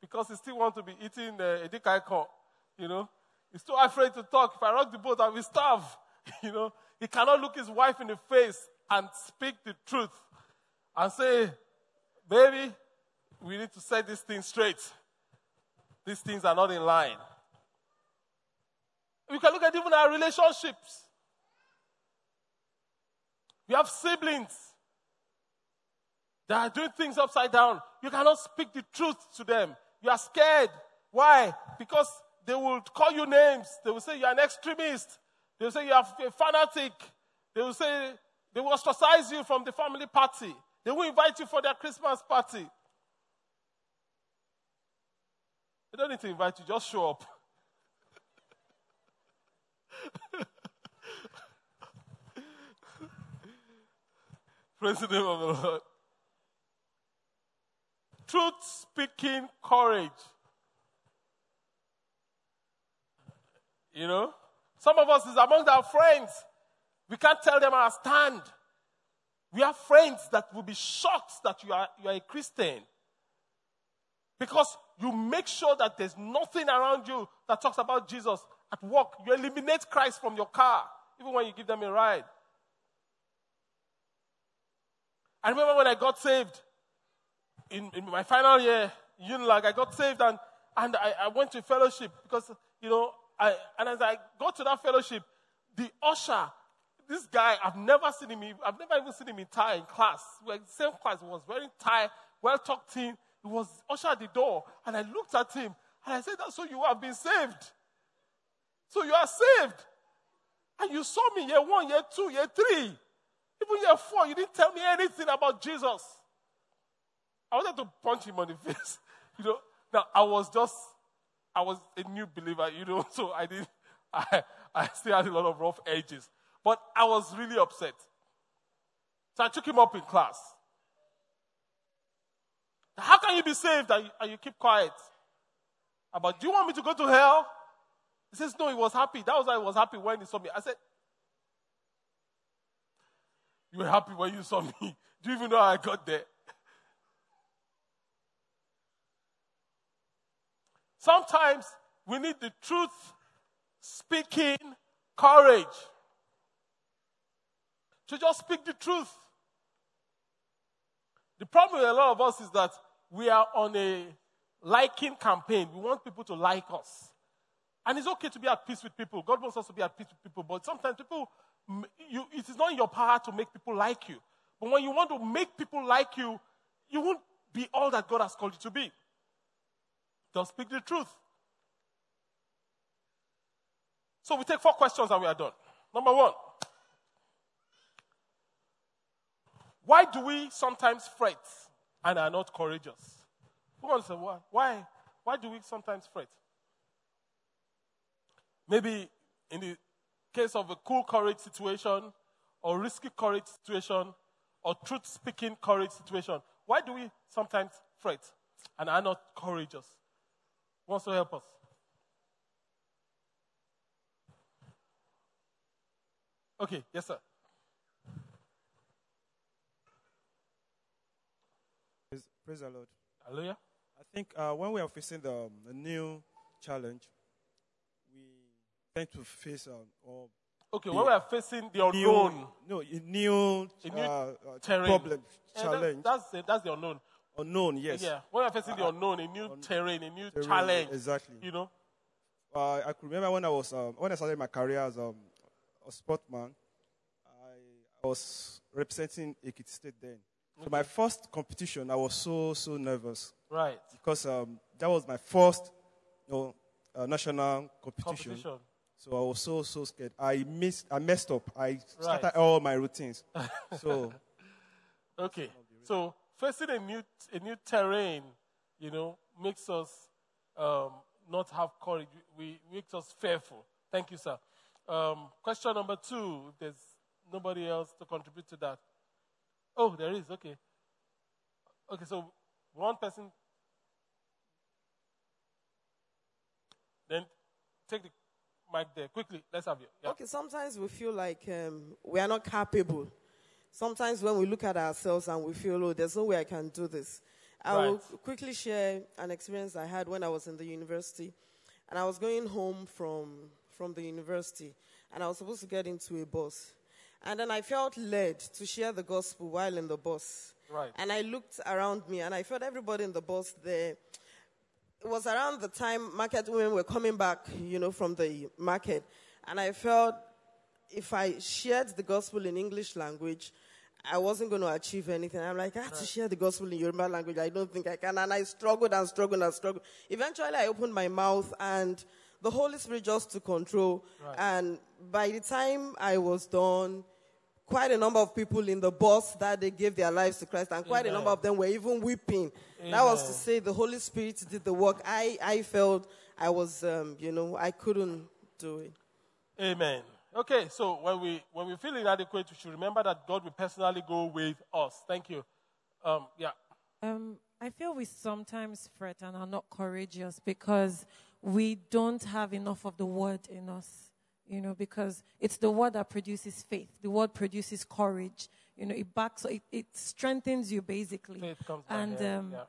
because he still wants to be eating uh, edikaiko, you know. He's too afraid to talk. If I rock the boat, I will starve, you know. He cannot look his wife in the face and speak the truth and say, baby, we need to set this thing straight. These things are not in line. We can look at even our relationships. We have siblings that are doing things upside down. You cannot speak the truth to them. You are scared. Why? Because they will call you names. They will say you are an extremist. They will say you are a fanatic. They will say they will ostracize you from the family party. They will invite you for their Christmas party. They don't need to invite you, just show up. Praise the name of the Lord. Truth speaking courage. You know, some of us is among our friends. We can't tell them our stand. We have friends that will be shocked that you are, you are a Christian. Because you make sure that there's nothing around you that talks about Jesus. At work, you eliminate Christ from your car, even when you give them a ride. I remember when I got saved in, in my final year, Unilag, I got saved and, and I, I went to fellowship because, you know, I, and as I got to that fellowship, the usher, this guy, I've never seen him, I've never even seen him in tie in class. We the same class, he was wearing tie, well talked in. He was usher at the door, and I looked at him, and I said, That's so you have been saved. So you are saved. And you saw me year one, year two, year three. Even year four, you didn't tell me anything about Jesus. I wanted to punch him on the face. You know, now I was just, I was a new believer, you know, so I didn't, I, I still had a lot of rough edges. But I was really upset. So I took him up in class. How can you be saved and you, and you keep quiet? About, do you want me to go to hell? He says, no, he was happy. That was why he was happy when he saw me. I said, you were happy when you saw me. Do you even know how I got there? Sometimes we need the truth speaking courage to just speak the truth. The problem with a lot of us is that we are on a liking campaign. We want people to like us. And it's okay to be at peace with people. God wants us to be at peace with people. But sometimes people, you, it is not in your power to make people like you. But when you want to make people like you, you won't be all that God has called you to be. Just speak the truth. So we take four questions and we are done. Number one Why do we sometimes fret and are not courageous? Who wants to say why? Why, why do we sometimes fret? Maybe in the case of a cool courage situation, or risky courage situation, or truth speaking courage situation, why do we sometimes fret and are not courageous? Wants to help us? Okay, yes, sir. Praise, praise the Lord. Hallelujah. I think uh, when we are facing the, um, the new challenge, we tend to face um, or Okay, The when we are facing the unknown, new, no, a new, A new uh, uh, terrain. problem, that- challenge, that's, the, that's the unknown. Unknown. Yes, Yeah, when are facing the Uh, unknown, a new terrain, a new Terrain, challenge, Exactly. you know. Uh, I could remember when I was um, when I started my career as um, a sportman, I, I was representing Ekiti State then. So my first competition, I was so so nervous Right. because um, that was my first, you know, uh, national competition. Competition. So I was so so scared. I missed. I messed up. I started Right. all my routines. so Okay. So facing a new a new terrain, you know, makes us um, not have courage. We makes us fearful. Thank you, sir. Um, question number two, if there's nobody else to contribute to that. Oh, there is, okay. Okay, so one person. Then take the mic there. Quickly, let's have you. Yeah. Okay, sometimes we feel like um, we are not capable. Sometimes when we look at ourselves and we feel, oh, there's no way I can do this. I will quickly share an experience I had when I was in the university. And I was going home from, from the university. And I was supposed to get into a bus. And then I felt led to share the gospel while in the bus. Right. And I looked around me and I felt everybody in the bus there it was around the time market women were coming back, you know, from the market. And I felt if I shared the gospel in English language, I wasn't going to achieve anything. I'm like, I have to share the gospel in Yoruba language. I don't think I can. And I struggled and struggled and struggled. Eventually, I opened my mouth and the Holy Spirit just took control. And by the time I was done, quite a number of people in the bus that they gave their lives to Christ, and quite a number of them were even weeping. That was to say the Holy Spirit did the work. I, I felt I was, um, you know, I couldn't do it. Amen. Okay, so when we when we feel inadequate, we should remember that God will personally go with us. Thank you. Um, yeah. Um, I feel we sometimes fret and are not courageous because we don't have enough of the word in us. You know, because it's the word that produces faith. The word produces courage. You know, it backs, it, it strengthens you basically. Faith comes and hearing, um, yeah.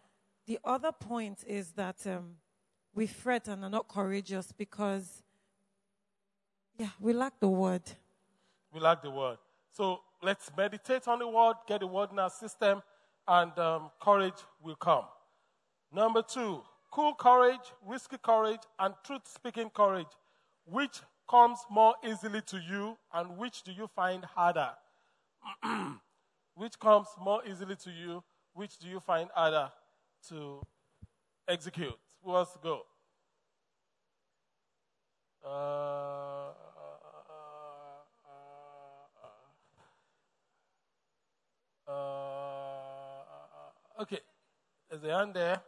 the other point is that um, we fret and are not courageous because, yeah, we lack the word. We like the word. So let's meditate on the word, get the word in our system, and um, courage will come. Number two, cool courage, risky courage, and truth speaking courage. Which comes more easily to you, and which do you find harder? which comes more easily to you, which do you find harder to execute? Who wants to go? Uh, uh, okay, there's a hand there.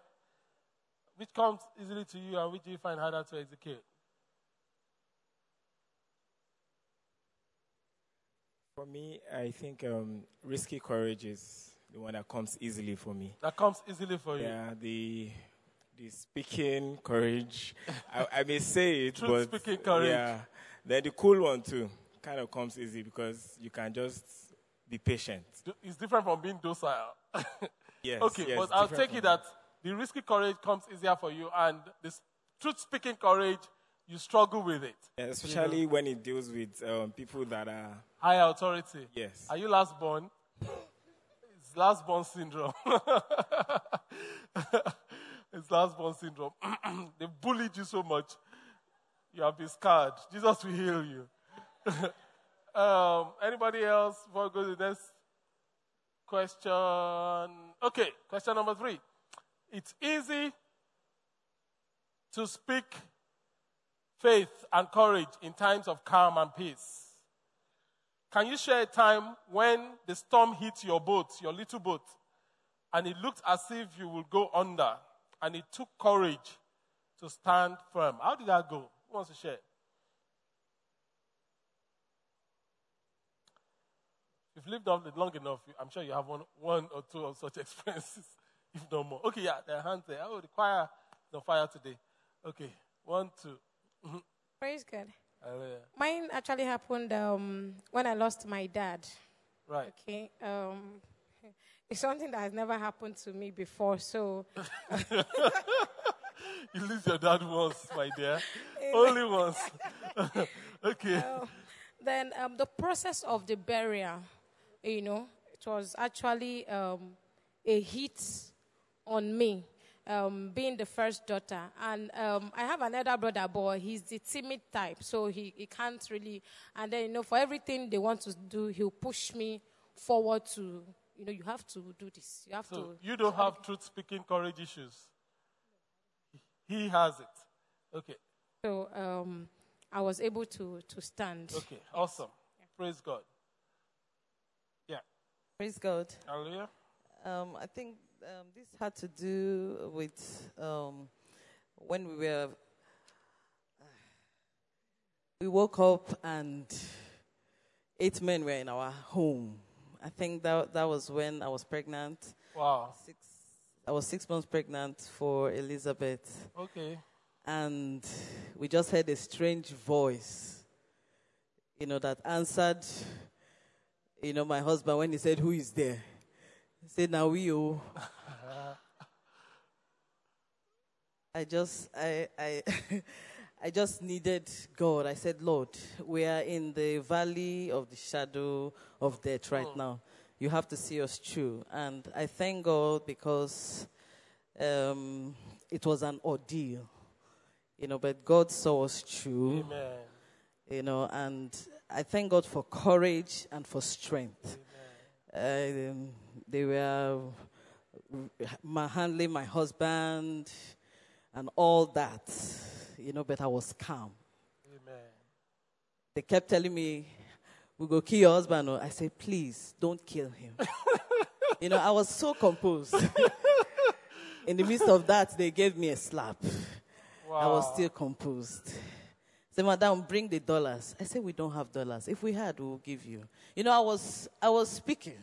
Which comes easily to you and which do you find harder to execute? For me, I think um, risky courage is the one that comes easily for me. That comes easily for you. Yeah, the the speaking courage. I, I may say it, Truth but speaking courage. yeah. Then the cool one too kind of comes easy because you can just be patient. It's different from being docile. Yes. okay, yes, but I'll take it that the risky courage comes easier for you, and the truth speaking courage, you struggle with it. Yeah, especially when it deals with um, people that are High authority. yes. Are you last born? It's last born syndrome. it's last born syndrome. they bullied you so much, you have been scarred. Jesus will heal you. um, anybody else before I go to the next question? Okay, question number three. It's easy to speak faith and courage in times of calm and peace. Can you share a time when the storm hit your boat, your little boat, and it looked as if you would go under, and it took courage to stand firm? How did that go? Who wants to share? If you've lived on it long enough, I'm sure you have one, one or two of such experiences, if not more. Okay, yeah, there are hands there. Oh, the choir is on fire today. Okay, one, two. Praise God. Hallelujah. Mine actually happened um, when I lost my dad. Right. Okay. Um, it's something that has never happened to me before. So You lose your dad once, my dear. Only once. okay. then um, the process of the burial, you know, it was actually um, a hit on me, um, being the first daughter. And um, I have another brother, boy. he's the timid type, so he, he can't really. And then, you know, for everything they want to do, he'll push me forward to, you know, you have to do this. You have So to. you don't have truth speaking courage issues. He has it. Okay. So um, I was able to, to stand. Okay. Awesome. Praise God. Praise God. Hallelujah. Um, I think um, this had to do with um, when we were we woke up and eight men were in our home. I think that that was when I was pregnant. Wow. Six, I was six months pregnant for Elizabeth. Okay. And we just heard a strange voice, you know, that answered, you know, my husband when he said, Who is there? He said, Now we oh. I just I I I just needed God. I said, Lord, we are in the valley of the shadow of death right Mm. now. You have to see us through. And I thank God because um, it was an ordeal. You know, but God saw us through. Amen. You know, and I thank God for courage and for strength. Um, they were handling my husband and all that, you know, but I was calm. Amen. They kept telling me, we go kill your husband. oh." I said, please, don't kill him. you know, I was so composed. In the midst of that, they gave me a slap. I was still composed. Say, madam, bring the dollars. I said, we don't have dollars. If we had, we will give you. You know, I was, I was speaking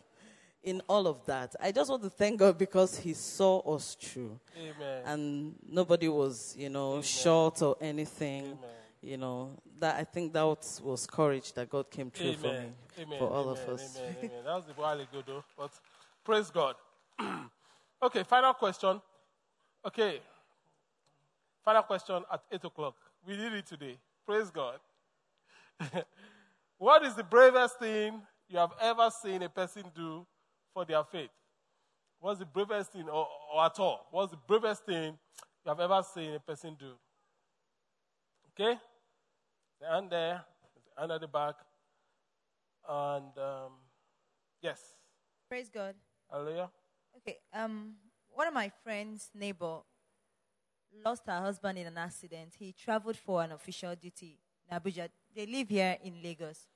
in all of that. I just want to thank God because He saw us through. Amen. And nobody was, you know, short or anything. You know, that I think that was, was courage that God came through for me, Amen. Amen. for all Amen. of us. Amen. Amen. That was a while ago, though. But praise God. okay, final question. Okay. Final question at 8 o'clock. We did it today. Praise God. what is the bravest thing you have ever seen a person do for their faith? What's the bravest thing, or, or at all? What's the bravest thing you have ever seen a person do? Okay? The hand there, the hand at the back. And um, yes, Praise God. hallelujah. Okay. Um, one of my friends' neighbor lost her husband in an accident. He traveled for an official duty in Abuja. They live here in Lagos.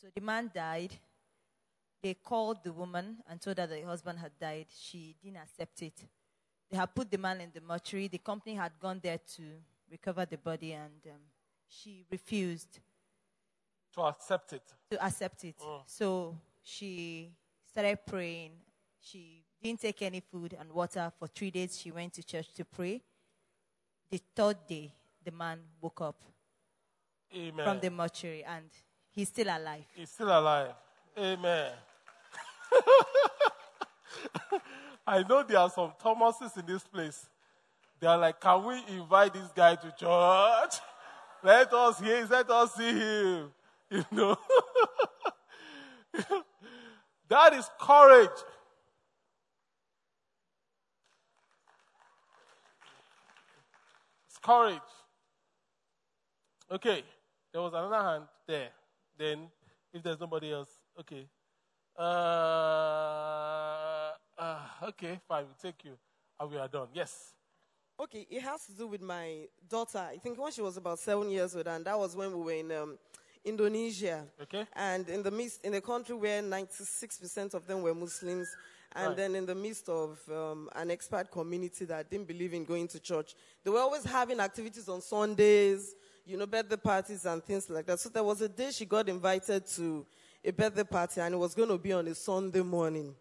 So the man died. They called the woman and told her that the husband had died. She didn't accept it. They had put the man in the mortuary. The company had gone there to recover the body, and um, she refused To accept it. to accept it. Mm. So she started praying. She didn't take any food and water for three days. She went to church to pray. The third day, the man woke up Amen. from the mortuary and he's still alive. He's still alive. Amen. I know there are some Thomases in this place. They are like, can we invite this guy to church? Let us hear, let us see him. You know? that is courage. Courage. Okay, there was another hand there. Then, if there's nobody else, okay. Uh, uh, okay, fine, we'll take you. And we are done. Yes. Okay, it has to do with my daughter. I think when she was about seven years old, and that was when we were in um, Indonesia. Okay. And in the midst, in a country where 96% of them were Muslims, and Right. then in the midst of um, an expat community that didn't believe in going to church, they were always having activities on Sundays, you know, birthday parties and things like that. So there was a day she got invited to a birthday party, and it was going to be on a Sunday morning.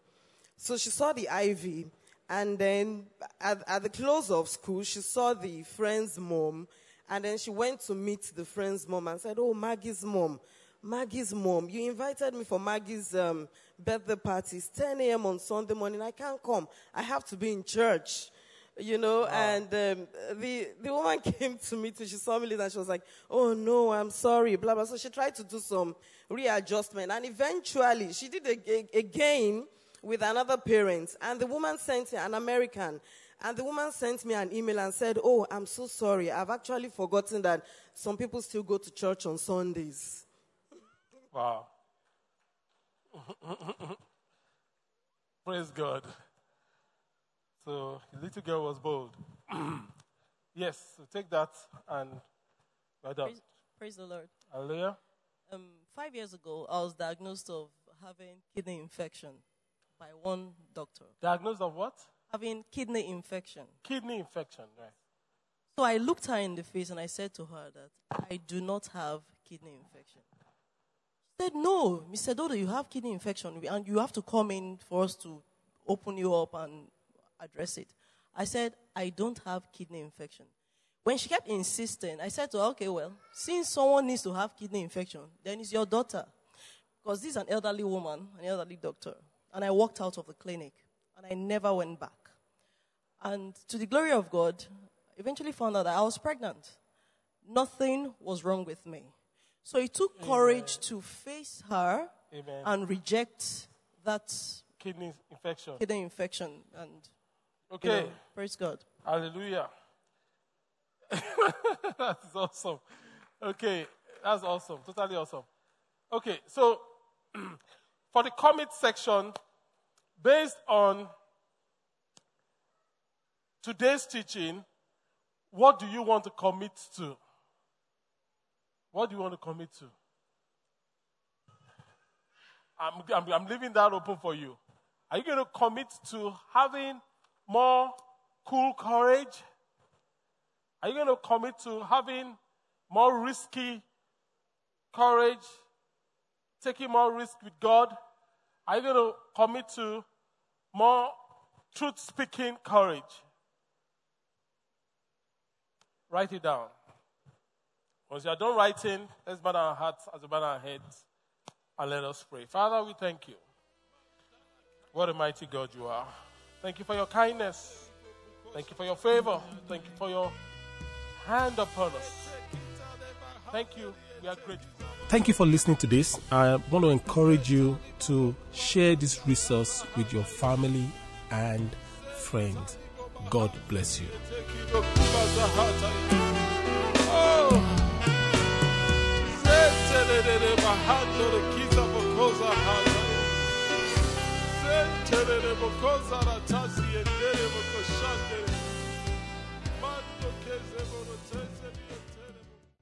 So she saw the ivy, and then at, at the close of school, she saw the friend's mom, and then she went to meet the friend's mom and said, "Oh, Maggie's mom, Maggie's mom, you invited me for Maggie's um, birthday party. It's 10 a.m. on Sunday morning. I can't come. I have to be in church." You know, and um, the the woman came to me too. She saw me later and she was like, "Oh no, I'm sorry." Blah blah. So she tried to do some readjustment, and eventually she did it a- again with another parent. And the woman sent me an American, and the woman sent me an email and said, "Oh, I'm so sorry. I've actually forgotten that some people still go to church on Sundays." Wow. Praise God. So the little girl was bold. yes, so take that and we're. Praise, praise the Lord. Hallelujah. Um, five years ago, I was diagnosed of having kidney infection by one doctor. Diagnosed of what? Having kidney infection. Kidney infection, right. So I looked her in the face and I said to her that I do not have kidney infection. Said, No, Mr. Dodo, you have kidney infection and you have to come in for us to open you up and address it. I said, I don't have kidney infection. When she kept insisting, I said to her, okay, well, since someone needs to have kidney infection, then it's your daughter. Because this is an elderly woman, an elderly doctor. And I walked out of the clinic and I never went back. And to the glory of God, eventually found out that I was pregnant. Nothing was wrong with me. So it took Amen. courage to face her Amen. and reject that kidney infection. Kidney infection and okay. You know, praise God. Hallelujah. that's awesome. Okay, that's awesome. Totally awesome. Okay, so for the commit section, based on today's teaching, what do you want to commit to? What do you want to commit to? I'm, I'm, I'm leaving that open for you. Are you going to commit to having more cool courage? Are you going to commit to having more risky courage, taking more risk with God? Are you going to commit to more truth speaking courage? Write it down. Once you are done writing, let's bow our hearts as we bow our heads and let us pray. Father, we thank you. What a mighty God you are. Thank you for your kindness. Thank you for your favor. Thank you for your hand upon us. Thank you. We are grateful. Thank you for listening to this. I want to encourage you to share this resource with your family and friends. God bless you. Sentere bokozara tasi endere bokoshande.